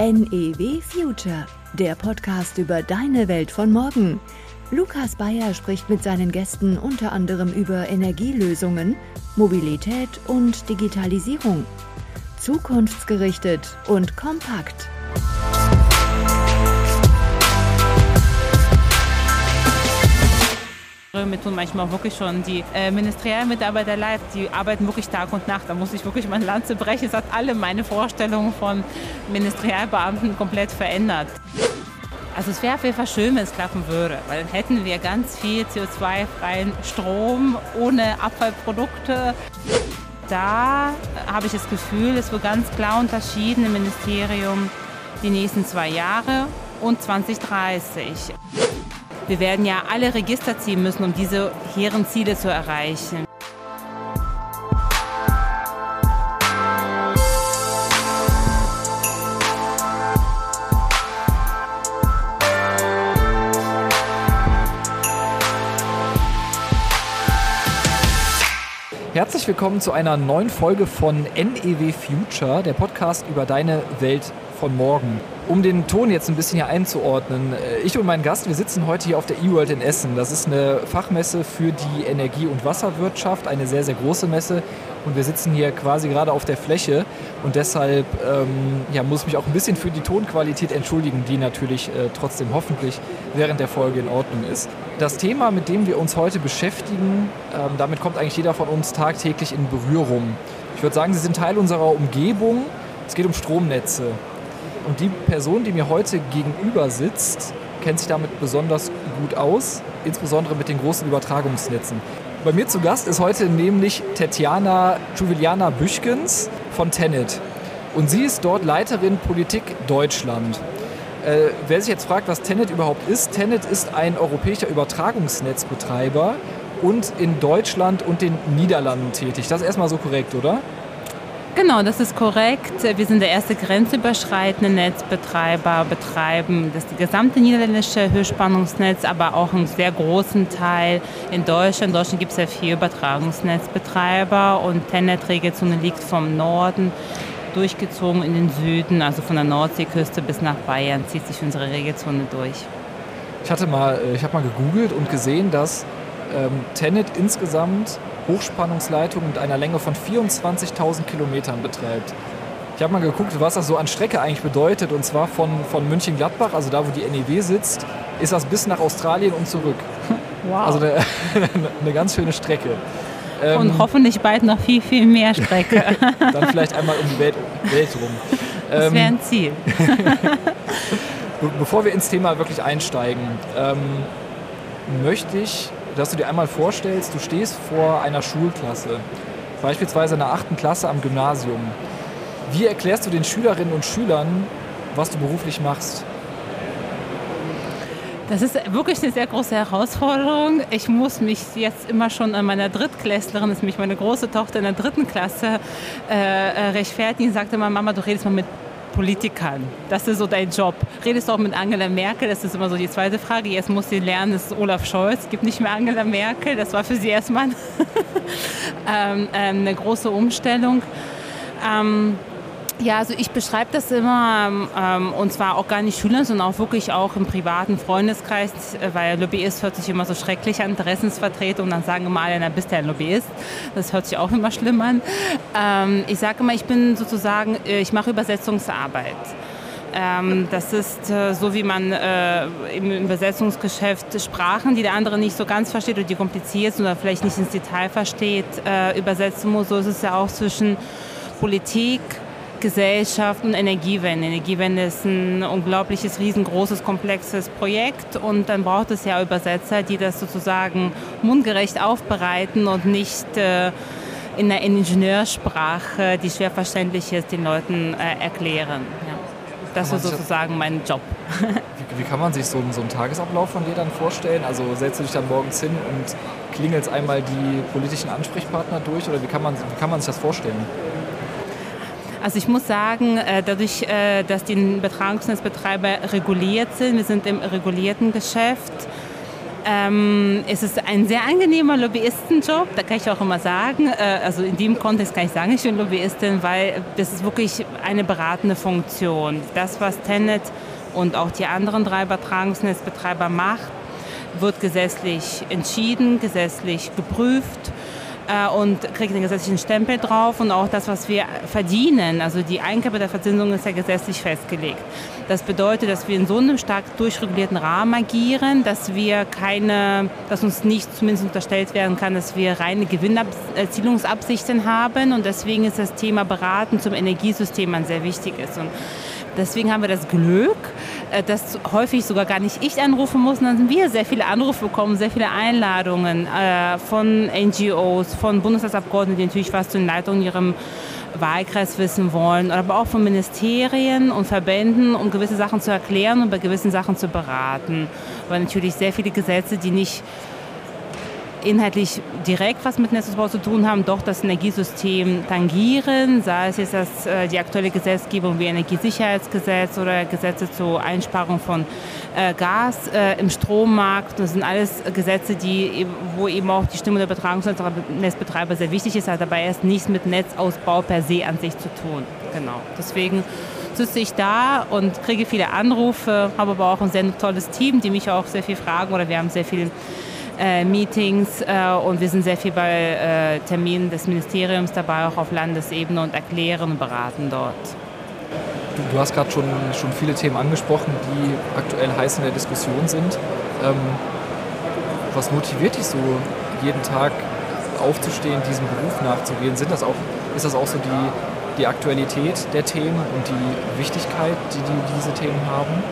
NEW Future, der Podcast über deine Welt von morgen. Lukas Bayer spricht mit seinen Gästen unter anderem über Energielösungen, Mobilität und Digitalisierung. Zukunftsgerichtet und kompakt. Mir tun manchmal wirklich schon die äh, Ministerialmitarbeiter leid, die arbeiten wirklich Tag und Nacht. Da muss ich wirklich meine Lanze brechen. Es hat alle meine Vorstellungen von Ministerialbeamten komplett verändert. Also es wäre auf jeden Fall schön, wenn es klappen würde, weil dann hätten wir ganz viel CO2-freien Strom ohne Abfallprodukte. Da habe ich das Gefühl, es wird ganz klar unterschieden im Ministerium die nächsten zwei Jahre und 2030. Wir werden ja alle Register ziehen müssen, um diese hehren Ziele zu erreichen. Herzlich willkommen zu einer neuen Folge von NEW Future, der Podcast über deine Welt von morgen. Um den Ton jetzt ein bisschen hier einzuordnen, äh, ich und mein Gast, wir sitzen heute hier auf der eWorld in Essen. Das ist eine Fachmesse für die Energie- und Wasserwirtschaft, eine sehr, sehr große Messe. Und wir sitzen hier quasi gerade auf der Fläche und deshalb ähm, ja, muss ich mich auch ein bisschen für die Tonqualität entschuldigen, die natürlich äh, trotzdem hoffentlich während der Folge in Ordnung ist. Das Thema, mit dem wir uns heute beschäftigen, ähm, damit kommt eigentlich jeder von uns tagtäglich in Berührung. Ich würde sagen, sie sind Teil unserer Umgebung. Es geht um Stromnetze. Und die Person, die mir heute gegenüber sitzt, kennt sich damit besonders gut aus, insbesondere mit den großen Übertragungsnetzen. Bei mir zu Gast ist heute nämlich Tetjana Czuviliana Büchgens von Tenet. Und sie ist dort Leiterin Politik Deutschland. Äh, wer sich jetzt fragt, was Tenet überhaupt ist, Tenet ist ein europäischer Übertragungsnetzbetreiber und in Deutschland und den Niederlanden tätig. Das ist erstmal so korrekt, oder? Genau, das ist korrekt. Wir sind der erste grenzüberschreitende Netzbetreiber, betreiben das gesamte niederländische Höchstspannungsnetz, aber auch einen sehr großen Teil in Deutschland. In Deutschland gibt es ja vier Übertragungsnetzbetreiber und Tenet-Regelzone liegt vom Norden durchgezogen in den Süden, also von der Nordseeküste bis nach Bayern zieht sich unsere Regelzone durch. Ich äh, ich habe mal gegoogelt und gesehen, dass ähm, Tenet insgesamt Hochspannungsleitung mit einer Länge von 24.000 Kilometern betreibt. Ich habe mal geguckt, was das so an Strecke eigentlich bedeutet. Und zwar von, von München-Gladbach, also da, wo die NEW sitzt, ist das bis nach Australien und zurück. Wow. Also eine, eine ganz schöne Strecke. Und ähm, hoffentlich bald noch viel, viel mehr Strecke. dann vielleicht einmal um die Welt, Welt rum. Das wäre ein ähm, Ziel. Bevor wir ins Thema wirklich einsteigen, ähm, möchte ich dass du dir einmal vorstellst, du stehst vor einer Schulklasse, beispielsweise in der achten Klasse am Gymnasium. Wie erklärst du den Schülerinnen und Schülern, was du beruflich machst? Das ist wirklich eine sehr große Herausforderung. Ich muss mich jetzt immer schon an meiner Drittklässlerin, das ist nämlich meine große Tochter in der dritten Klasse, äh, äh rechtfertigen. Sagte immer, Mama, du redest mal mit Politikern. Das ist so dein Job. Redest du auch mit Angela Merkel? Das ist immer so die zweite Frage. Jetzt muss sie lernen, es ist Olaf Scholz. Gibt nicht mehr Angela Merkel. Das war für sie erstmal ähm, ähm, eine große Umstellung. Ähm, ja, also ich beschreibe das immer, ähm, und zwar auch gar nicht Schülern, sondern auch wirklich auch im privaten Freundeskreis, weil Lobbyist hört sich immer so schrecklich an, Interessensvertretung, und dann sagen immer alle, na bist du ein Lobbyist. Das hört sich auch immer schlimm an. Ähm, ich sage immer, ich bin sozusagen, äh, ich mache Übersetzungsarbeit. Ähm, das ist äh, so, wie man äh, im Übersetzungsgeschäft Sprachen, die der andere nicht so ganz versteht oder die kompliziert sind oder vielleicht nicht ins Detail versteht, äh, übersetzen muss. So ist es ja auch zwischen Politik, Gesellschaft und Energiewende. Energiewende ist ein unglaubliches, riesengroßes, komplexes Projekt und dann braucht es ja Übersetzer, die das sozusagen mundgerecht aufbereiten und nicht äh, in der Ingenieursprache, die schwer verständlich ist, den Leuten äh, erklären. Ja. Das ist sozusagen mein Job. Wie, wie, kann man sich so, so einen Tagesablauf von dir dann vorstellen? Also setzt du dich dann morgens hin und klingelst einmal die politischen Ansprechpartner durch oder wie kann man, wie kann man sich das vorstellen? Also ich muss sagen, äh, dadurch, äh, dass die Betragungsnetzbetreiber reguliert sind, wir sind im regulierten Geschäft, Ähm, es ist ein sehr angenehmer Lobbyistenjob, da kann ich auch immer sagen. Äh, also in dem Kontext kann ich sagen, ich bin Lobbyistin, weil das ist wirklich eine beratende Funktion. Das, was Tenet und auch die anderen drei Übertragungsnetzbetreiber macht, wird gesetzlich entschieden, gesetzlich geprüft und kriegt den gesetzlichen Stempel drauf und auch das, was wir verdienen, also die Eingabe der Verzinsung ist ja gesetzlich festgelegt. Das bedeutet, dass wir in so einem stark durchregulierten Rahmen agieren, dass wir keine, dass uns nicht zumindest unterstellt werden kann, dass wir reine Gewinnerzielungsabsichten haben und deswegen ist das Thema Beraten zum Energiesystem ein sehr wichtiges. Und Deswegen haben wir das Glück, äh, dass häufig sogar gar nicht ich anrufen muss, sondern wir sehr viele Anrufe bekommen, sehr viele Einladungen äh, von NGOs, von Bundestagsabgeordneten, die natürlich was zu den Leitungen ihrem Wahlkreis wissen wollen, aber auch von Ministerien und Verbänden, um gewisse Sachen zu erklären und bei gewissen Sachen zu beraten. Weil natürlich sehr viele Gesetze, die nicht inhaltlich direkt was mit Netzausbau zu tun haben, doch das Energiesystem tangieren, sei es jetzt das, äh, die aktuelle Gesetzgebung wie Energiesicherheitsgesetz oder Gesetze zur Einsparung von äh, Gas äh, im Strommarkt. Das sind alles Gesetze, die, wo eben auch die Stimme der Betragungsnetzbetreiber sehr wichtig ist, hat aber erst nichts mit Netzausbau per se an sich zu tun. Genau. Deswegen sitze ich da und kriege viele Anrufe, habe aber auch ein sehr tolles Team, die mich auch sehr viel fragen oder wir haben sehr viel äh, Meetings äh, und wir sind sehr viel bei äh, Terminen des Ministeriums dabei, auch auf Landesebene und erklären und beraten dort. Du, du hast gerade schon, schon viele Themen angesprochen, die aktuell heiß in der Diskussion sind. Ähm, was motiviert dich so, jeden Tag aufzustehen, diesem Beruf nachzugehen? Sind das auch, ist das auch so die, die Aktualität der Themen und die Wichtigkeit, die, die diese Themen haben?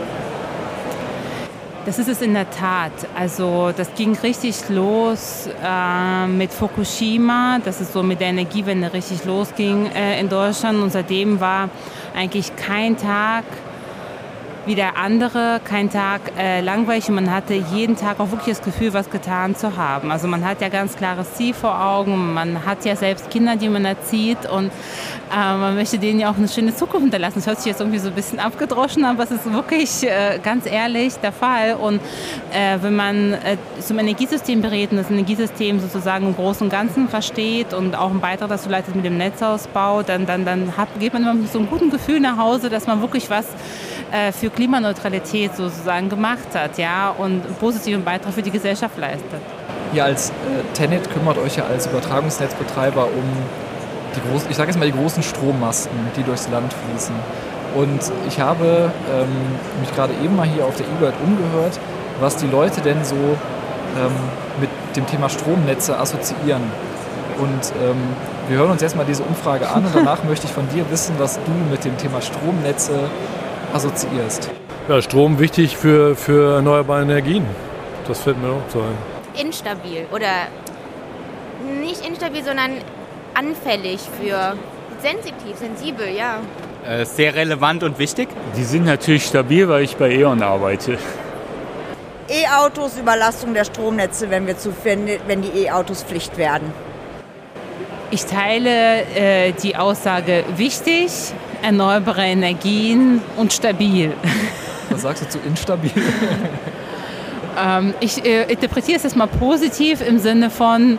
Das ist es in der Tat. Also das ging richtig los äh, mit Fukushima, dass es so mit der Energiewende richtig losging äh, in Deutschland. Und seitdem war eigentlich kein Tag wie der andere, kein Tag äh, langweilig und man hatte jeden Tag auch wirklich das Gefühl, was getan zu haben. Also man hat ja ganz klares Ziel vor Augen, man hat ja selbst Kinder, die man erzieht und äh, man möchte denen ja auch eine schöne Zukunft hinterlassen. Das hört sich jetzt irgendwie so ein bisschen abgedroschen, aber es ist wirklich äh, ganz ehrlich der Fall. Und äh, wenn man äh, zum Energiesystem berät und das Energiesystem sozusagen im Großen und Ganzen versteht und auch einen Beitrag dazu leistet mit dem Netzausbau, dann, dann, dann hat, geht man immer mit so einem guten Gefühl nach Hause, dass man wirklich was äh, für Klimaneutralität sozusagen gemacht hat ja, und einen positiven Beitrag für die Gesellschaft leistet. Ihr als äh, Tenet kümmert euch ja als Übertragungsnetzbetreiber um die großen, ich sage jetzt mal die großen Strommasten, die durchs Land fließen. Und ich habe ähm, mich gerade eben mal hier auf der E-World umgehört, was die Leute denn so ähm, mit dem Thema Stromnetze assoziieren. Und ähm, wir hören uns jetzt mal diese Umfrage an und danach möchte ich von dir wissen, was du mit dem Thema Stromnetze assoziierst. Ja, Strom wichtig für, für erneuerbare Energien. Das fällt mir auch so ein. Instabil oder nicht instabil, sondern anfällig für sensitiv, sensibel, ja. Äh, sehr relevant und wichtig. Die sind natürlich stabil, weil ich bei E.ON arbeite. E-Autos, Überlastung der Stromnetze, wenn, wir zu, wenn, wenn die E-Autos Pflicht werden. Ich teile äh, die Aussage wichtig, erneuerbare Energien und stabil. Was sagst du zu instabil? ähm, ich äh, interpretiere es erstmal positiv im Sinne von,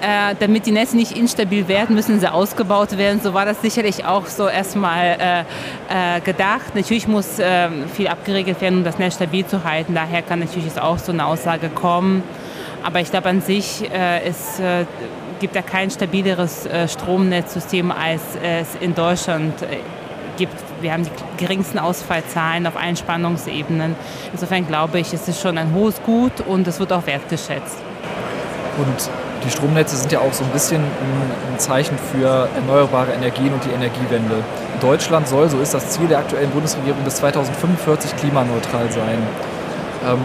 äh, damit die Netze nicht instabil werden, müssen sie ausgebaut werden. So war das sicherlich auch so erstmal äh, äh, gedacht. Natürlich muss ähm, viel abgeregelt werden, um das Netz stabil zu halten. Daher kann natürlich auch so eine Aussage kommen. Aber ich glaube an sich äh, ist äh, gibt ja kein stabileres äh, Stromnetzsystem, als es in Deutschland äh, gibt. Wir haben die geringsten Ausfallzahlen auf allen Spannungsebenen. Insofern glaube ich, es ist schon ein hohes Gut und es wird auch wertgeschätzt. Und die Stromnetze sind ja auch so ein bisschen ein, Zeichen für erneuerbare Energien und die Energiewende. Deutschland soll, so ist das Ziel der aktuellen Bundesregierung, bis 2045 klimaneutral sein. Ähm,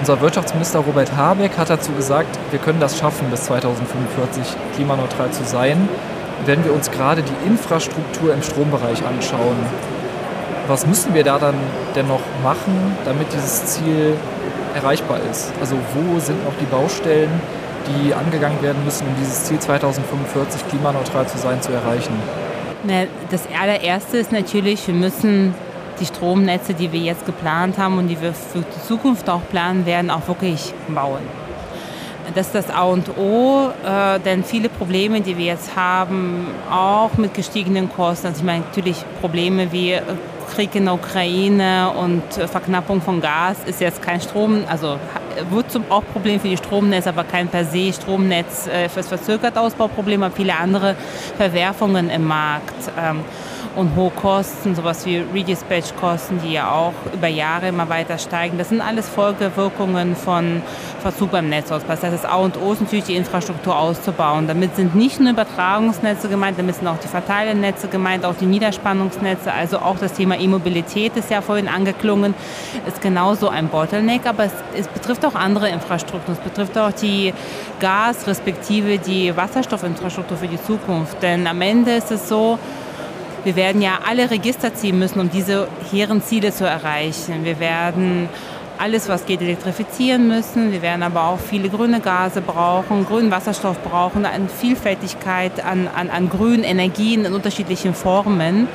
unser Wirtschaftsminister Robert Habeck hat dazu gesagt, wir können das schaffen, bis 2045 klimaneutral zu sein, wenn wir uns gerade die Infrastruktur im Strombereich anschauen. Was müssen wir da dann denn noch machen, damit dieses Ziel erreichbar ist? Also wo sind noch die Baustellen, die angegangen werden müssen, um dieses Ziel 2045 klimaneutral zu sein, zu erreichen? Das allererste ist natürlich, wir müssen die Stromnetze, die wir jetzt geplant haben und die wir für die Zukunft auch planen werden, auch wirklich bauen. Das ist das A und O, äh, denn viele Probleme, die wir jetzt haben, auch mit gestiegenen Kosten, also ich meine natürlich Probleme wie äh, Krieg in der Ukraine und äh, Verknappung von Gas ist jetzt kein Strom, also wird zum auch Problem für die Stromnetze, aber kein per se Stromnetz äh, fürs verzögert Ausbauproblem, aber viele andere Verwerfungen im Markt. Ähm, und hohe Kosten, sowas wie Redispatch-Kosten, die ja auch über Jahre immer weiter steigen. Das sind alles Folgewirkungen von Verzug beim Netzausbau. Das das A und O ist natürlich die Infrastruktur auszubauen. Damit sind nicht nur Übertragungsnetze gemeint, damit sind auch die Verteilernetze gemeint, auch die Niederspannungsnetze, also auch das Thema E-Mobilität ist ja vorhin angeklungen, ist genauso ein Bottleneck, aber es, es betrifft auch andere Infrastrukturen. Es betrifft auch die Gas- respektive die Wasserstoffinfrastruktur für die Zukunft. Denn am Ende ist es so, wir werden ja alle Register ziehen müssen, um diese hehren Ziele zu erreichen. Wir werden alles, was geht, elektrifizieren müssen. Wir werden aber auch viele grüne Gase brauchen, grünen Wasserstoff brauchen, eine Vielfältigkeit an, an, an grünen Energien in unterschiedlichen Formen.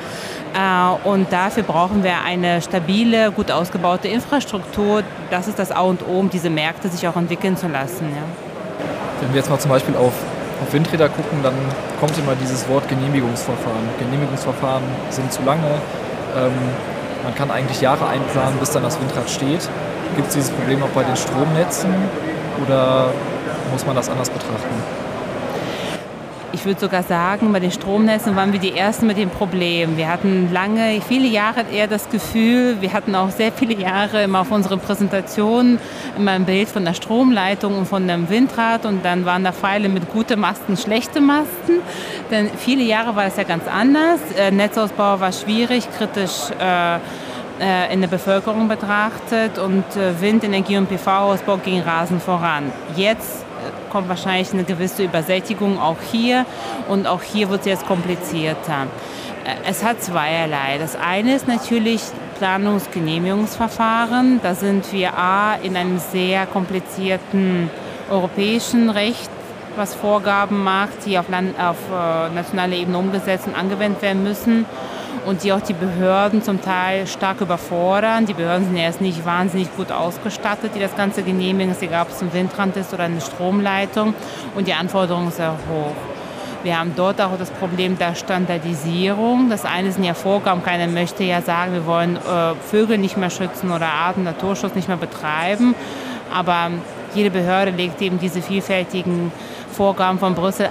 Äh, und dafür brauchen wir eine stabile, gut ausgebaute Infrastruktur. Das ist das A und O, um diese Märkte sich auch entwickeln zu lassen. Ja. Wenn wir jetzt mal zum Beispiel auf auf Windräder gucken, dann kommt immer dieses Wort Genehmigungsverfahren. Genehmigungsverfahren sind zu lange. Ähm, man kann eigentlich Jahre einplanen, bis dann das Windrad steht. Gibt es dieses Problem auch bei den Stromnetzen oder muss man das anders betrachten? Ich würde sogar sagen, bei den Stromnetzen waren wir die Ersten mit dem Problem. Wir hatten lange, viele Jahre eher das Gefühl, wir hatten auch sehr viele Jahre immer auf unseren Präsentationen immer ein Bild von der Stromleitung und von dem Windrad und dann waren da Pfeile mit gute Masten, schlechte Masten. Denn viele Jahre war es ja ganz anders. Äh, Netzausbau war schwierig, kritisch äh, äh in der Bevölkerung betrachtet und Windenergie und PV-Ausbau ging rasend voran. Jetzt kommt wahrscheinlich eine gewisse Übersättigung auch hier und auch hier wird es jetzt komplizierter. Äh, es hat zweierlei. Das eine ist natürlich Planungsgenehmigungsverfahren. Da sind wir A in einem sehr komplizierten europäischen Recht, was Vorgaben macht, die auf, Land, auf äh, nationaler Ebene umgesetzt und angewendet werden müssen und die auch die Behörden zum Teil stark überfordern. Die Behörden sind erst nicht wahnsinnig gut ausgestattet, die das Ganze genehmigen, egal ob es ein Windrand ist oder eine Stromleitung und die Anforderungen sind sehr hoch. Wir haben dort auch das Problem der Standardisierung. Das eine sind ja Vorgaben. Keiner möchte ja sagen, wir wollen äh, Vögel nicht mehr schützen oder Arten Naturschutz nicht mehr betreiben. Aber jede Behörde legt eben diese vielfältigen Vorgaben von Brüssel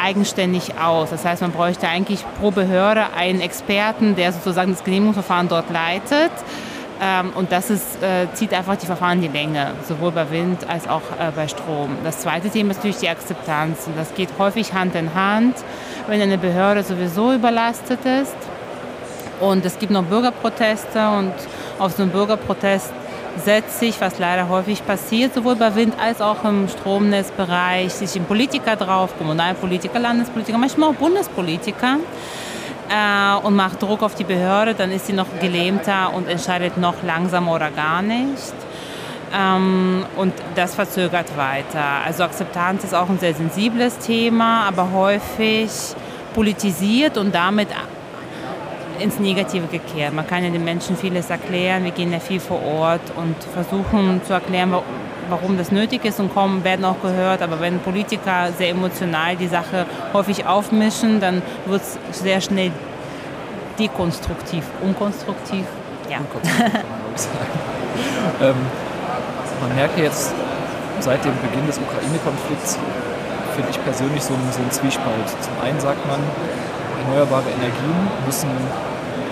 eigenständig aus. Das heißt, man bräuchte eigentlich pro Behörde einen Experten, der sozusagen das Genehmigungsverfahren dort leitet. Ähm, und das ist, äh, zieht einfach die Verfahren die Länge, sowohl bei Wind als auch äh, bei Strom. Das zweite Thema ist natürlich die Akzeptanz. Und das geht häufig Hand in Hand, wenn eine Behörde sowieso überlastet ist. Und es gibt noch Bürgerproteste und auf so einem Bürgerprotest setzt sich, was leider häufig passiert, sowohl bei Wind als auch im Stromnetzbereich, sich ein Politiker drauf, Kommunalpolitiker, Landespolitiker, manchmal auch Bundespolitiker äh, und macht Druck auf die Behörde, dann ist sie noch gelähmter und entscheidet noch langsamer oder gar nicht. Ähm, und das verzögert weiter. Also Akzeptanz ist auch ein sehr sensibles Thema, aber häufig politisiert und damit ins Negative gekehrt. Man kann ja den Menschen vieles erklären. Wir gehen ja viel vor Ort und versuchen zu erklären, warum das nötig ist und kommen, werden auch gehört. Aber wenn Politiker sehr emotional die Sache häufig aufmischen, dann wird es sehr schnell dekonstruktiv, unkonstruktiv. Ja. ähm, man merkt jetzt seit dem Beginn des Ukraine-Konflikts, finde ich persönlich so so einen Zwiespalt. Zum einen sagt man, erneuerbare Energien müssen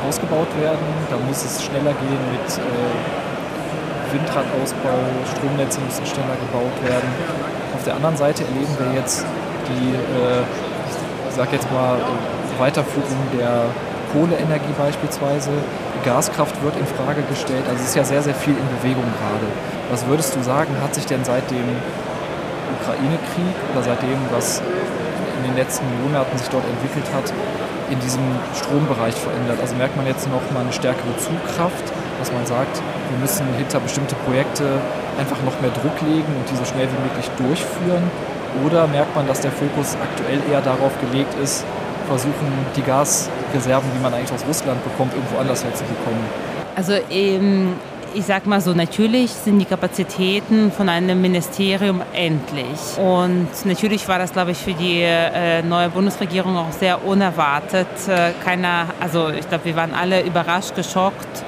ausgebaut werden. Da muss es schneller gehen mit äh, Windradausbau, Stromnetze müssen schneller gebaut werden. Auf der anderen Seite erleben wir jetzt die, äh, ich sag jetzt mal, Weiterführung der Kohleenergie beispielsweise. Gaskraft wird in Frage gestellt. Also es ist ja sehr, sehr viel in Bewegung gerade. Was würdest du sagen, hat sich denn seit dem Ukraine-Krieg oder seit dem, was in den letzten Monaten sich dort entwickelt hat, in diesem Strombereich verändert? Also merkt man jetzt noch mal eine stärkere Zugkraft, dass man sagt, wir müssen hinter bestimmte Projekte einfach noch mehr Druck legen und diese so schnell wie möglich durchführen? Oder merkt man, dass der Fokus aktuell eher darauf gelegt ist, versuchen, die Gasreserven, die man eigentlich aus Russland bekommt, irgendwo anders herzubekommen? Also ähm, ich sag mal so, natürlich sind die Kapazitäten von einem Ministerium endlich. Und natürlich war das, glaube ich, für die äh, neue Bundesregierung auch sehr unerwartet. Äh, keiner, also ich glaube, wir waren alle überrascht, geschockt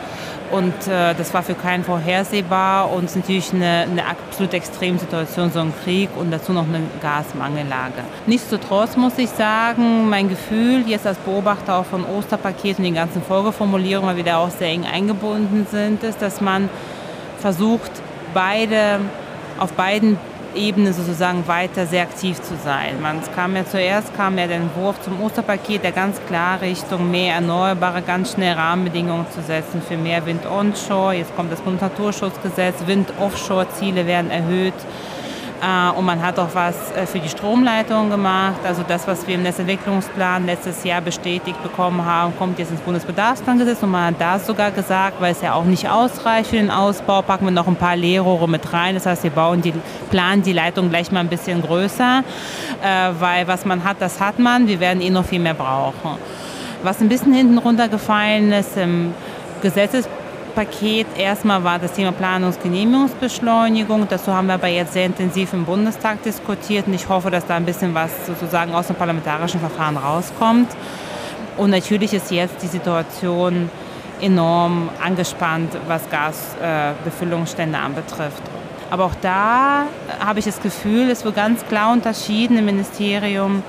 und äh, das war für keinen vorhersehbar und es ist natürlich eine, eine absolut extreme Situation, so ein Krieg und dazu noch eine Gasmangellage. Nichtsdestotrotz muss ich sagen, mein Gefühl jetzt als Beobachter auch von Osterpaket und den ganzen Folgeformulierungen, weil wir da auch sehr eng eingebunden sind, ist, dass man versucht, beide auf beiden Ebene sozusagen weiter sehr aktiv zu sein. Man, kam ja zuerst kam ja der Entwurf zum Osterpaket, der ganz klar Richtung mehr Erneuerbare, ganz schnell Rahmenbedingungen zu setzen für mehr Wind onshore. Jetzt kommt das Bundesnaturschutzgesetz, Wind offshore Ziele werden erhöht. Äh, und man hat auch was äh, für die Stromleitung gemacht. Also das, was wir im Netzentwicklungsplan letztes Jahr bestätigt bekommen haben, kommt jetzt ins Bundesbedarfsplangesetz. Und man hat da sogar gesagt, weil es ja auch nicht ausreicht für den Ausbau, packen wir noch ein paar Leerrohre mit rein. Das heißt, wir bauen die, planen die Leitung gleich mal ein bisschen größer, äh, weil was man hat, das hat man. Wir werden eh noch viel mehr brauchen. Was ein bisschen hinten runtergefallen ist im Gesetzes Paket erstmal war das Thema Planungsgenehmigungsbeschleunigung. Dazu haben wir aber jetzt sehr intensiv im Bundestag diskutiert und ich hoffe, dass da ein bisschen was sozusagen aus dem parlamentarischen Verfahren rauskommt. Und natürlich ist jetzt die Situation enorm angespannt, was Gasbefüllungsstände anbetrifft. Aber auch da habe ich das Gefühl, es wird ganz klar unterschieden im Ministerium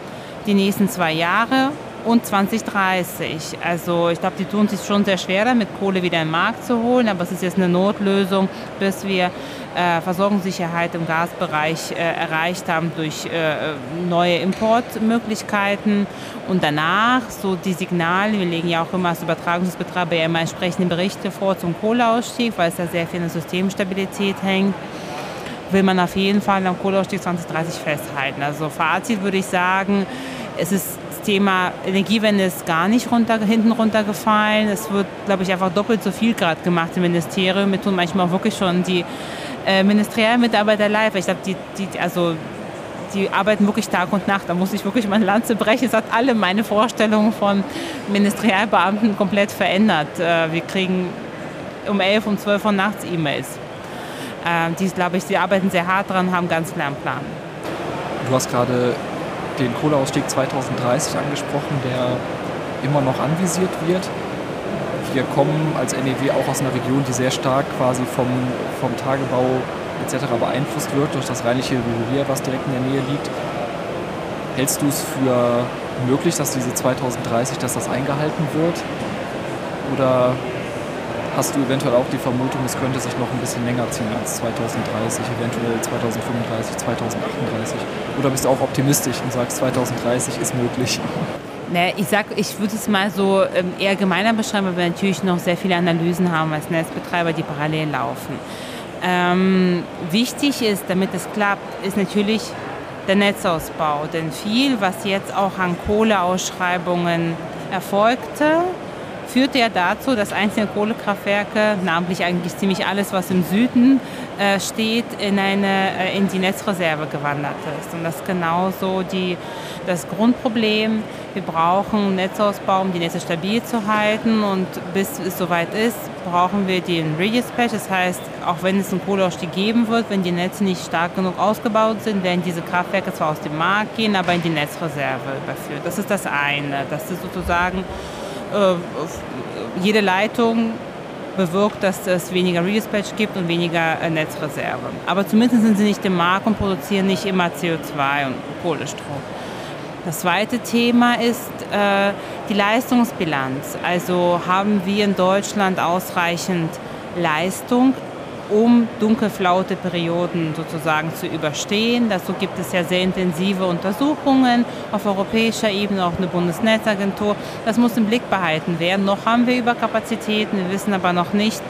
die nächsten zwei Jahre und 2030. Also ich glaube, die tun sich schon sehr schwer damit, Kohle wieder in den Markt zu holen, aber es ist jetzt eine Notlösung, bis wir äh, Versorgungssicherheit im Gasbereich äh, erreicht haben durch äh, neue Importmöglichkeiten und danach so die Signale, wir legen ja auch immer als Übertragungsbetreiber ja immer entsprechende Berichte vor zum Kohleausstieg, weil es ja sehr viel der Systemstabilität hängt will man auf jeden Fall am Kohleausstieg 2030 festhalten. Also Fazit würde ich sagen, es ist Thema Energiewende ist gar nicht runter, hinten runtergefallen. Es wird, glaube ich, einfach doppelt so viel gerade gemacht im Ministerium. Wir tun manchmal wirklich schon die äh, Ministerialmitarbeiter live. Ich glaube, die, die, also, die arbeiten wirklich Tag und Nacht. Da muss ich wirklich meine Lanze brechen. Es hat alle meine Vorstellungen von Ministerialbeamten komplett verändert. Äh, wir kriegen um 11, um 12 Uhr nachts E-Mails. Äh, die, glaube ich, die arbeiten sehr hart dran, haben ganz klar einen Plan. Du hast gerade den Kohleausstieg 2030 angesprochen, der immer noch anvisiert wird. Wir kommen als NEW auch aus einer Region, die sehr stark quasi vom, vom Tagebau etc. beeinflusst wird durch das rheinliche Revier, was direkt in der Nähe liegt. Hältst du es für möglich, dass diese 2030, dass das eingehalten wird? Oder hast du eventuell auch die Vermutung, es könnte sich noch ein bisschen länger ziehen als 2030, eventuell 2035, 2038? Oder bist du auch optimistisch und sagst, 2030 ist möglich? Naja, ich sag, ich würde es mal so ähm, eher gemeiner beschreiben, weil wir natürlich noch sehr viele Analysen haben als Netzbetreiber, die parallel laufen. Ähm, wichtig ist, damit es klappt, ist natürlich der Netzausbau. Denn viel, was jetzt auch an Kohleausschreibungen erfolgte, führte ja dazu, dass einzelne Kohlekraftwerke, namentlich eigentlich ziemlich alles, was im Süden äh, steht, in, eine, äh, in die Netzreserve gewandert ist. Und das ist genauso die, das Grundproblem. Wir brauchen Netzausbau, um die Netze stabil zu halten. Und bis es soweit ist, brauchen wir den Redispatch. Das heißt, auch wenn es einen Kohleausstieg geben wird, wenn die Netze nicht stark genug ausgebaut sind, werden diese Kraftwerke zwar aus dem Markt gehen, aber in die Netzreserve überführt. Das ist das eine. Das ist sozusagen jede Leitung bewirkt, dass es weniger Redispatch gibt und weniger äh, Netzreserve. Aber zumindest sind sie nicht im Markt und produzieren nicht immer CO2 und Kohlestrom. Das zweite Thema ist äh, die Leistungsbilanz. Also haben wir in Deutschland ausreichend Leistung um dunkelflaute Perioden sozusagen zu überstehen. Dazu gibt es ja sehr intensive Untersuchungen auf europäischer Ebene, auch eine Bundesnetzagentur. Das muss im Blick behalten werden. Noch haben wir Überkapazitäten, wir wissen aber noch nicht,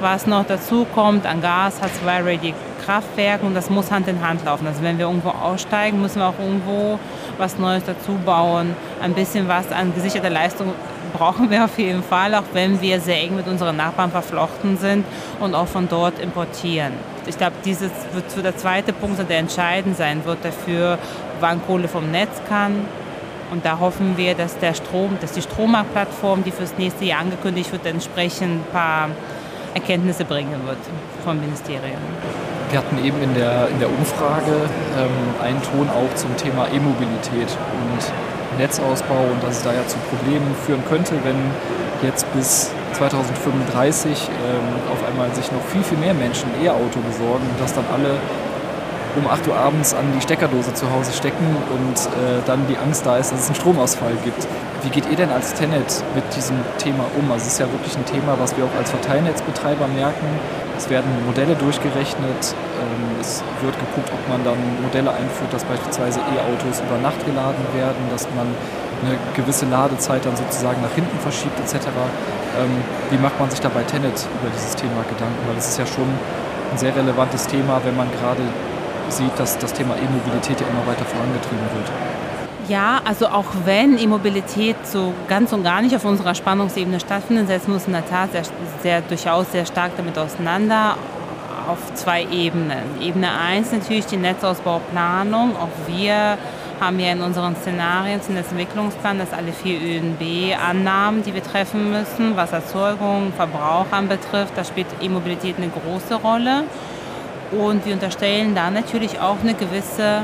was noch dazu kommt. An Gas hat zwei ready Kraftwerke und das muss Hand in Hand laufen. Also wenn wir irgendwo aussteigen, müssen wir auch irgendwo was Neues dazu bauen, ein bisschen was an gesicherter Leistung brauchen wir auf jeden Fall, auch wenn wir sehr eng mit unseren Nachbarn verflochten sind und auch von dort importieren. Ich glaube, dieses wird so der zweite Punkt, der entscheidend sein wird dafür, wann Kohle vom Netz kann Und da hoffen wir, dass der Strom, dass die Strommarktplattform, die fürs nächste Jahr angekündigt wird, entsprechend ein paar Erkenntnisse bringen wird vom Ministerium. Wir hatten eben in der, in der Umfrage ähm, einen Ton auch zum Thema E-Mobilität und Netzausbau und dass es da ja zu Problemen führen könnte, wenn jetzt bis 2035 ähm, auf einmal sich noch viel, viel mehr Menschen E-Auto besorgen und dass dann alle um 8 Uhr abends an die Steckerdose zu Hause stecken und äh, dann die Angst da ist, dass es einen Stromausfall gibt. Wie geht ihr denn als Tenet mit diesem Thema um? Also es ist ja wirklich ein Thema, was wir auch als Verteilnetzbetreiber merken. Es werden Modelle durchgerechnet, ähm, es wird geguckt, ob man dann Modelle einführt, dass beispielsweise E-Autos über Nacht geladen werden, dass man eine gewisse Ladezeit dann sozusagen nach hinten verschiebt etc. Ähm, wie macht man sich da bei Tenet über dieses Thema Gedanken? Weil es ist ja schon ein sehr relevantes Thema, wenn man gerade sieht, dass das Thema E-Mobilität ja immer weiter vorangetrieben wird. Ja, also auch wenn E-Mobilität so ganz und gar nicht auf unserer Spannungsebene stattfindet, setzen wir uns in der Tat sehr, sehr, durchaus sehr stark damit auseinander auf zwei Ebenen. Ebene 1 natürlich die Netzausbauplanung. Auch wir haben ja in unseren Szenarien zum Netzentwicklungsplan, dass alle vier ÖNB-Annahmen, die wir treffen müssen, was Erzeugung, Verbrauch anbetrifft, da spielt E-Mobilität eine große Rolle. Und wir unterstellen da natürlich auch eine gewisse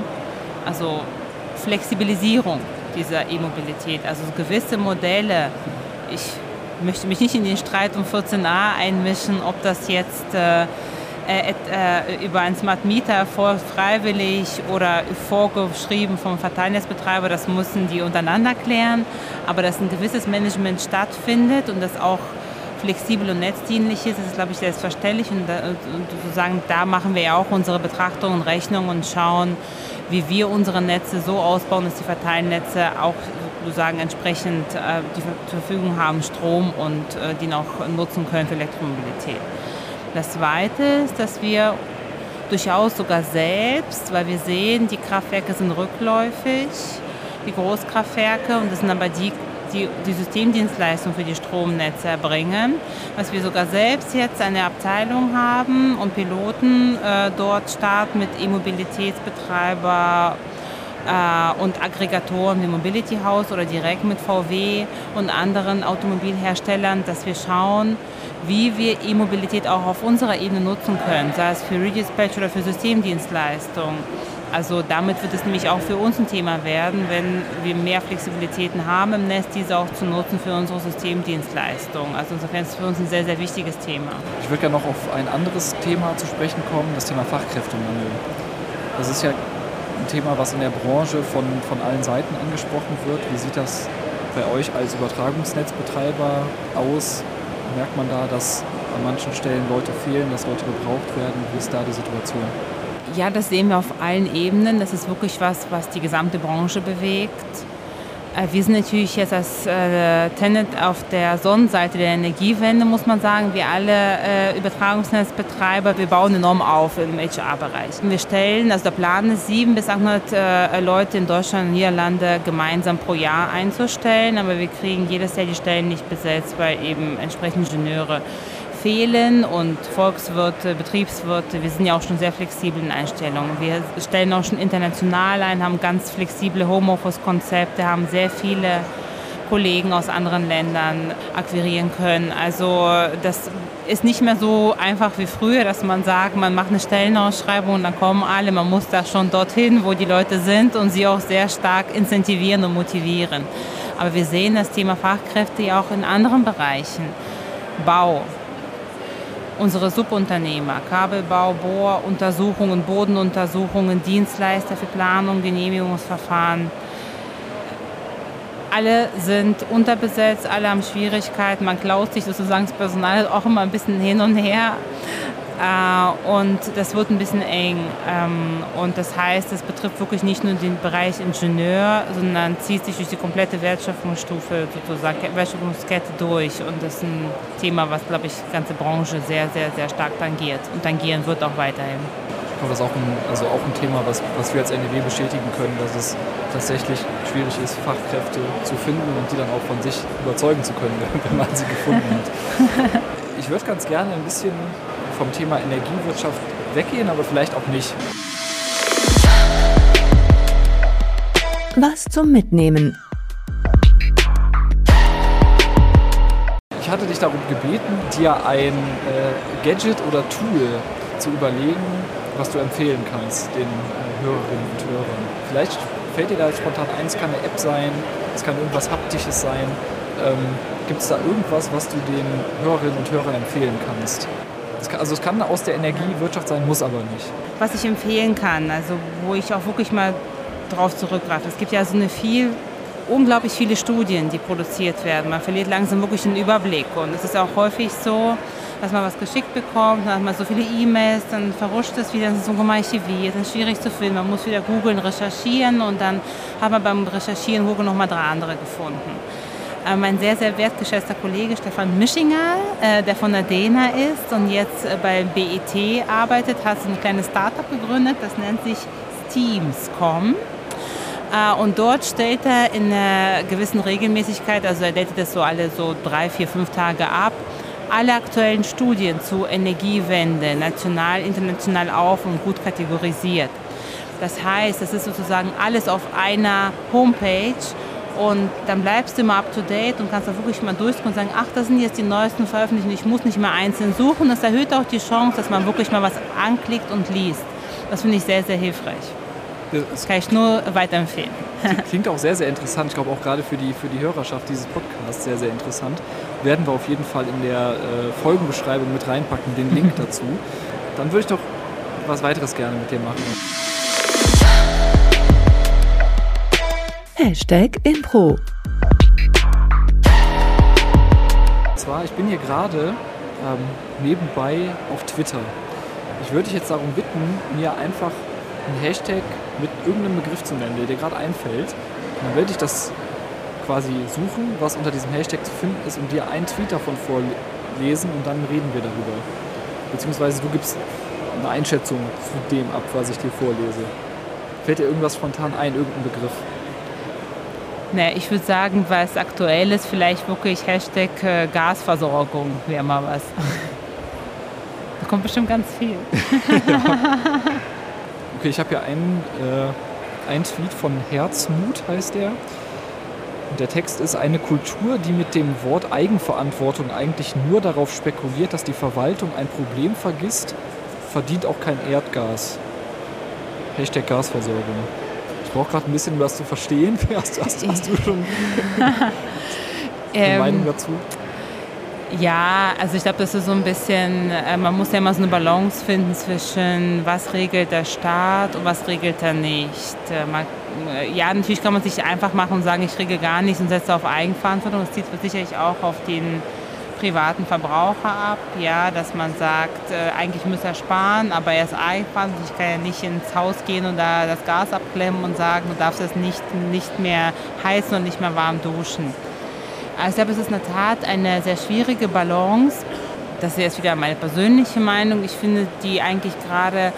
also Flexibilisierung dieser E-Mobilität. Also gewisse Modelle. Ich möchte mich nicht in den Streit um 14a einmischen, ob das jetzt äh, äh, äh, über einen Smart Meter vor, freiwillig oder vorgeschrieben vom Verteilnetzbetreiber, das müssen die untereinander klären. Aber dass ein gewisses Management stattfindet und das auch flexibel und netzdienlich ist, ist, glaube ich, selbstverständlich. Und, da, und sozusagen da machen wir ja auch unsere Betrachtungen und Rechnungen und schauen, wie wir unsere Netze so ausbauen, dass die Verteilnetze auch sozusagen entsprechend äh, die zur Verfügung haben, Strom und äh, den auch nutzen können für Elektromobilität. Das Zweite ist, dass wir durchaus sogar selbst, weil wir sehen, die Kraftwerke sind rückläufig, die Großkraftwerke, und das sind aber die die, die Systemdienstleistung für die Stromnetze erbringen. Dass wir sogar selbst jetzt eine Abteilung haben und Piloten äh, dort starten mit E-Mobilitätsbetreiber äh, und Aggregatoren wie Mobility House oder direkt mit VW und anderen Automobilherstellern, dass wir schauen, wie wir E-Mobilität auch auf unserer Ebene nutzen können, sei es für Redispatch oder für Systemdienstleistungen. Also damit wird es nämlich auch für uns ein Thema werden, wenn wir mehr Flexibilitäten haben im Netz, diese auch zu nutzen für unsere Systemdienstleistungen. Also insofern ist es für uns ein sehr, sehr wichtiges Thema. Ich würde gerne noch auf ein anderes Thema zu sprechen kommen, das Thema Fachkräftemangel. Das ist ja ein Thema, was in der Branche von, von allen Seiten angesprochen wird. Wie sieht das bei euch als Übertragungsnetzbetreiber aus? Merkt man da, dass an manchen Stellen Leute fehlen, dass Leute gebraucht werden? Wie ist da die Situation? Ja, das sehen wir auf allen Ebenen. Das ist wirklich was, was die gesamte Branche bewegt. Äh, wir sind natürlich jetzt als äh, Tenet auf der Sonnenseite der Energiewende, muss man sagen. Wir alle äh, Übertragungsnetzbetreiber, wir bauen enorm auf im HR-Bereich. Wir stellen, also der Plan ist, 700 bis 800 äh, Leute in Deutschland und Niederlande gemeinsam pro Jahr einzustellen, aber wir kriegen jedes Jahr die Stellen nicht besetzt, weil eben entsprechend Ingenieure fehlen und Volkswirte, Betriebswirte, wir sind ja auch schon sehr flexibel in Einstellungen. Wir stellen auch schon international ein, haben ganz flexible Homeoffice-Konzepte, haben sehr viele Kollegen aus anderen Ländern akquirieren können. Also das ist nicht mehr so einfach wie früher, dass man sagt, man macht eine Stellenausschreibung und dann kommen alle. Man muss da schon dorthin, wo die Leute sind und sie auch sehr stark incentivieren und motivieren. Aber wir sehen das Thema Fachkräfte ja auch in anderen Bereichen. Bau, unsere Subunternehmer, Kabelbau, Bohr, Untersuchungen, Bodenuntersuchungen, Dienstleister für Planung, Genehmigungsverfahren. Alle sind unterbesetzt, alle haben Schwierigkeiten. Man klaut sich sozusagen das Personal auch immer ein bisschen hin und her. Äh, und das wird ein bisschen eng. Ähm, und das heißt, es betrifft wirklich nicht nur den Bereich Ingenieur, sondern zieht sich durch die komplette Wertschöpfungsstufe, sozusagen Wertschöpfungskette durch. Und das ist ein Thema, was, glaube ich, die ganze Branche sehr, sehr, sehr stark tangiert und tangieren wird auch weiterhin. Ich glaube, das ist auch ein, also auch ein Thema, was, was wir als NEW bestätigen können, dass es tatsächlich schwierig ist, Fachkräfte zu finden und die dann auch von sich überzeugen zu können, wenn man sie gefunden hat. Ich würde ganz gerne ein bisschen vom Thema Energiewirtschaft weggehen, aber vielleicht auch nicht. Was zum Mitnehmen. Ich hatte dich darum gebeten, dir ein äh, Gadget oder Tool zu überlegen, was du empfehlen kannst den äh, Hörerinnen und Hörern. Vielleicht fällt dir da spontan ein, es kann eine App sein, es kann irgendwas Haptisches sein. Ähm, Gibt es da irgendwas, was du den Hörerinnen und Hörern empfehlen kannst? Es also es kann aus der Energiewirtschaft sein, muss aber nicht. Was ich empfehlen kann, also wo ich auch wirklich mal drauf zurückgreife. Es gibt ja so eine viel unglaublich viele Studien, die produziert werden. Man verliert langsam wirklich den Überblick. Und es ist auch häufig so, dass man was geschickt bekommt, dann hat man so viele E-Mails, dann verrutscht es wieder, dann ist es irgendwann archiviert, dann ist schwierig zu finden. Man muss wieder googeln, recherchieren und dann hat man beim Recherchieren Google nochmal drei andere gefunden. Mein sehr, sehr wertgeschätzter Kollege Stefan Mischinger, äh, der von der DENA ist und jetzt äh, bei BET arbeitet, hat so ein kleines Startup gegründet, das nennt sich Steams.com. Äh, und dort stellt er in einer gewissen Regelmäßigkeit, also er datet das so alle so drei, vier, fünf Tage ab, alle aktuellen Studien zu Energiewende national, international auf und gut kategorisiert. Das heißt, es ist sozusagen alles auf einer Homepage und dann bleibst du immer up to date und kannst da wirklich mal durchgehen und sagen, ach, das sind jetzt die neuesten Veröffentlichungen, ich muss nicht mehr einzeln suchen. Das erhöht auch die Chance, dass man wirklich mal was anklickt und liest. Das finde ich sehr, sehr hilfreich. Das kann ich nur weiterempfehlen. Klingt auch sehr, sehr interessant. Ich glaube auch gerade für die, für die Hörerschaft dieses Podcasts sehr, sehr interessant. Werden wir auf jeden Fall in der äh, Folgenbeschreibung mit reinpacken, den Link dazu. Dann würde ich doch was weiteres gerne mit dir machen. Hashtag Impro. Und zwar, ich bin hier gerade ähm, nebenbei auf Twitter. Ich würde dich jetzt darum bitten, mir einfach einen Hashtag mit irgendeinem Begriff zu nennen, der dir gerade einfällt. Und dann werde ich das quasi suchen, was unter diesem Hashtag zu finden ist und dir einen Tweet davon vorlesen und dann reden wir darüber. Beziehungsweise du gibst eine Einschätzung zu dem ab, was ich dir vorlese. Fällt dir irgendwas spontan ein, irgendein Begriff? Ne, ich würde sagen, was aktuell ist, vielleicht wirklich Hashtag äh, Gasversorgung wäre mal was. Da kommt bestimmt ganz viel. ja. Okay, ich habe hier einen, äh, einen Tweet von Herzmut, heißt der. Und der Text ist eine Kultur, die mit dem Wort Eigenverantwortung eigentlich nur darauf spekuliert, dass die Verwaltung ein Problem vergisst, verdient auch kein Erdgas. Hashtag Gasversorgung. Ich brauche gerade ein bisschen was zu verstehen. Hast, hast, hast du schon eine ähm, Meinung dazu? Ja, also ich glaube, das ist so ein bisschen, äh, man muss ja immer so eine Balance finden zwischen, was regelt der Staat und was regelt er nicht. Äh, man, äh, ja, natürlich kann man sich einfach machen und sagen, ich regel gar nichts und setze auf Eigenverantwortung. Das zieht sicherlich auch auf den privaten Verbraucher ab, ja, dass man sagt, äh, eigentlich muss er sparen, aber er ist eigenverantwortlich. Ich kann ja nicht ins Haus gehen und da das Gas abklemmen und sagen, du darfst es nicht, nicht mehr heizen und nicht mehr warm duschen. Also ich glaube, es ist in der Tat eine sehr schwierige Balance. Das ist jetzt wieder meine persönliche Meinung. Ich finde die eigentlich gerade,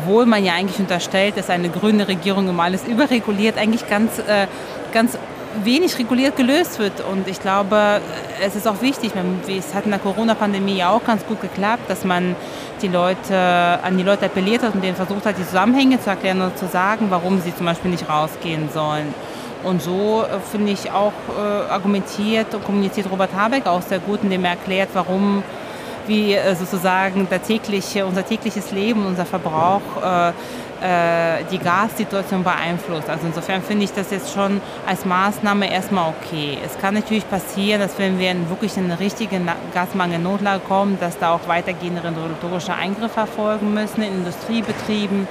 obwohl man ja eigentlich unterstellt, dass eine grüne Regierung immer alles überreguliert, eigentlich ganz, äh, ganz wenig reguliert gelöst wird. Und ich glaube, es ist auch wichtig, es hat in der Corona-Pandemie ja auch ganz gut geklappt, dass man die Leute, an die Leute appelliert hat und denen versucht hat, die Zusammenhänge zu erklären und zu sagen, warum sie zum Beispiel nicht rausgehen sollen. Und so äh, finde ich auch äh, argumentiert und kommuniziert Robert Habeck auch sehr gut, indem er erklärt, warum wie äh, sozusagen tägliche, unser tägliches Leben, unser Verbrauch äh, äh, die Gassituation beeinflusst. Also insofern finde ich das jetzt schon als Maßnahme erstmal okay. Es kann natürlich passieren, dass wenn wir in wirklich eine richtige Gasmangelnotlage kommen, dass da auch weitergehende regulatorische Eingriffe erfolgen müssen in Industriebetrieben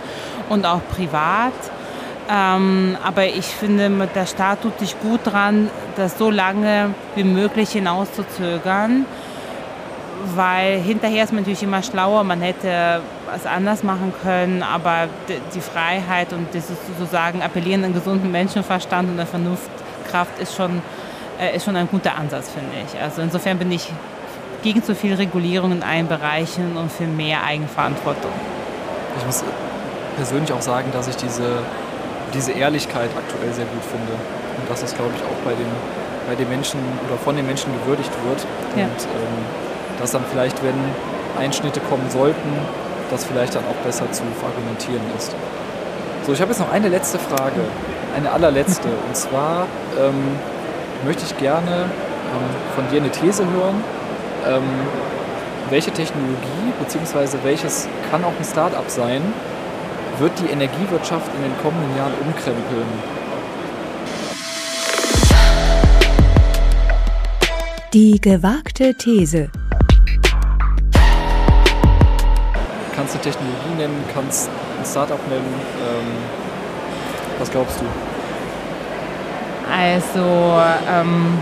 und auch privat. Ähm, aber ich finde, der Staat tut sich gut dran, das so lange wie möglich hinauszuzögern, weil hinterher ist man natürlich immer schlauer, man hätte was anders machen können, aber die Freiheit und das sozusagen Appellieren an gesunden Menschenverstand und der Vernunftkraft ist schon, äh, ist schon ein guter Ansatz, finde ich. Also insofern bin ich gegen zu viel Regulierung in allen Bereichen und für mehr Eigenverantwortung. Ich muss persönlich auch sagen, dass ich diese diese Ehrlichkeit aktuell sehr gut finde. Und dass das, glaube ich, auch bei den, bei den Menschen oder von den Menschen gewürdigt wird. Ja. Und ähm, dass dann vielleicht, wenn Einschnitte kommen sollten, das vielleicht dann auch besser zu argumentieren ist. So, ich habe jetzt noch eine letzte Frage, eine allerletzte. Und zwar ähm, möchte ich gerne von dir eine These hören. Ähm, welche Technologie bzw. welches kann auch ein Start-up sein, wird die Energiewirtschaft in den kommenden Jahren umkrempeln? Die gewagte These. Kannst du Technologie nennen, kannst ein Startup nennen. Ähm, was glaubst du? Also, ähm,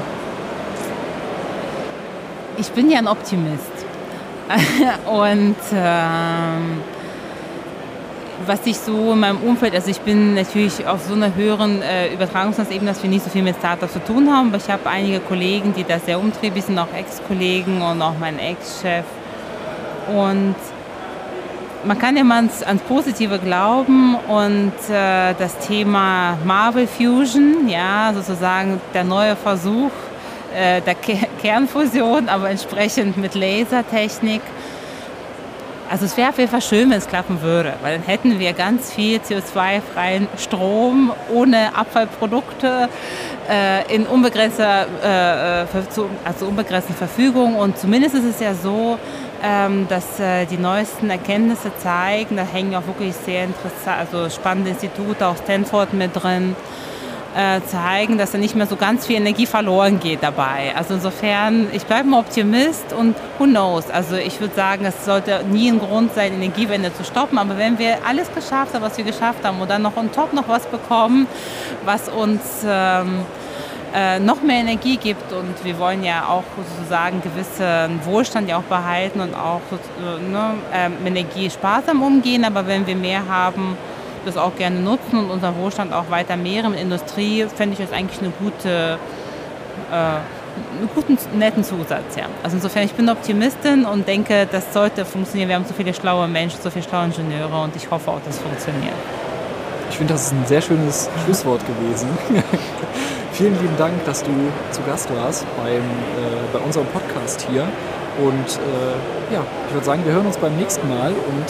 ich bin ja ein Optimist. Und ähm, was ich so in meinem Umfeld, also ich bin natürlich auf so einer höheren äh, Übertragungsebene, dass wir nicht so viel mit Startups zu tun haben, aber ich habe einige Kollegen, die da sehr umtriebig sind, auch Ex-Kollegen und auch mein Ex-Chef. Und man kann mal ans, ans Positive glauben und äh, das Thema Marvel Fusion, ja, sozusagen der neue Versuch äh, der Ke Kernfusion, aber entsprechend mit Lasertechnik. Also es wäre auf jeden Fall schön, wenn es klappen würde, weil dann hätten wir ganz viel CO2-freien Strom ohne Abfallprodukte äh, in unbegrenzter, äh, äh also unbegrenzter Verfügung. Und zumindest ist es ja so, ähm, dass äh, die neuesten Erkenntnisse zeigen, da hängen auch wirklich sehr interessant, also spannende Institute, auch Stanford mit drin, äh, zeigen, dass da nicht mehr so ganz viel Energie verloren geht dabei. Also insofern, ich bleibe ein Optimist und who knows. Also ich würde sagen, es sollte nie ein Grund sein, Energiewende zu stoppen. Aber wenn wir alles geschafft haben, was wir geschafft haben und dann noch on top noch was bekommen, was uns ähm, äh, noch mehr Energie gibt und wir wollen ja auch sozusagen gewissen Wohlstand ja auch behalten und auch äh, ne, äh, Energie sparsam umgehen. Aber wenn wir mehr haben, das auch gerne nutzen und unseren Wohlstand auch weiter mehren. Industrie fände ich das eigentlich eine gute, äh, einen guten, netten Zusatz. Ja. Also insofern, ich bin Optimistin und denke, das sollte funktionieren. Wir haben so viele schlaue Menschen, so viele schlaue Ingenieure und ich hoffe auch, dass es funktioniert. Ich finde, das ist ein sehr schönes Schlusswort gewesen. Vielen lieben Dank, dass du zu Gast warst beim, äh, bei unserem Podcast hier. Und äh, ja, ich würde sagen, wir hören uns beim nächsten Mal und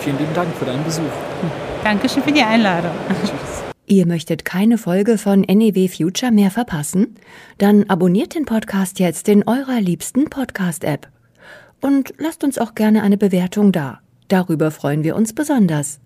vielen lieben Dank für deinen Besuch. Dankeschön für die Einladung. Tschüss. Ihr möchtet keine Folge von NEW Future mehr verpassen? Dann abonniert den Podcast jetzt in eurer liebsten Podcast-App. Und lasst uns auch gerne eine Bewertung da. Darüber freuen wir uns besonders.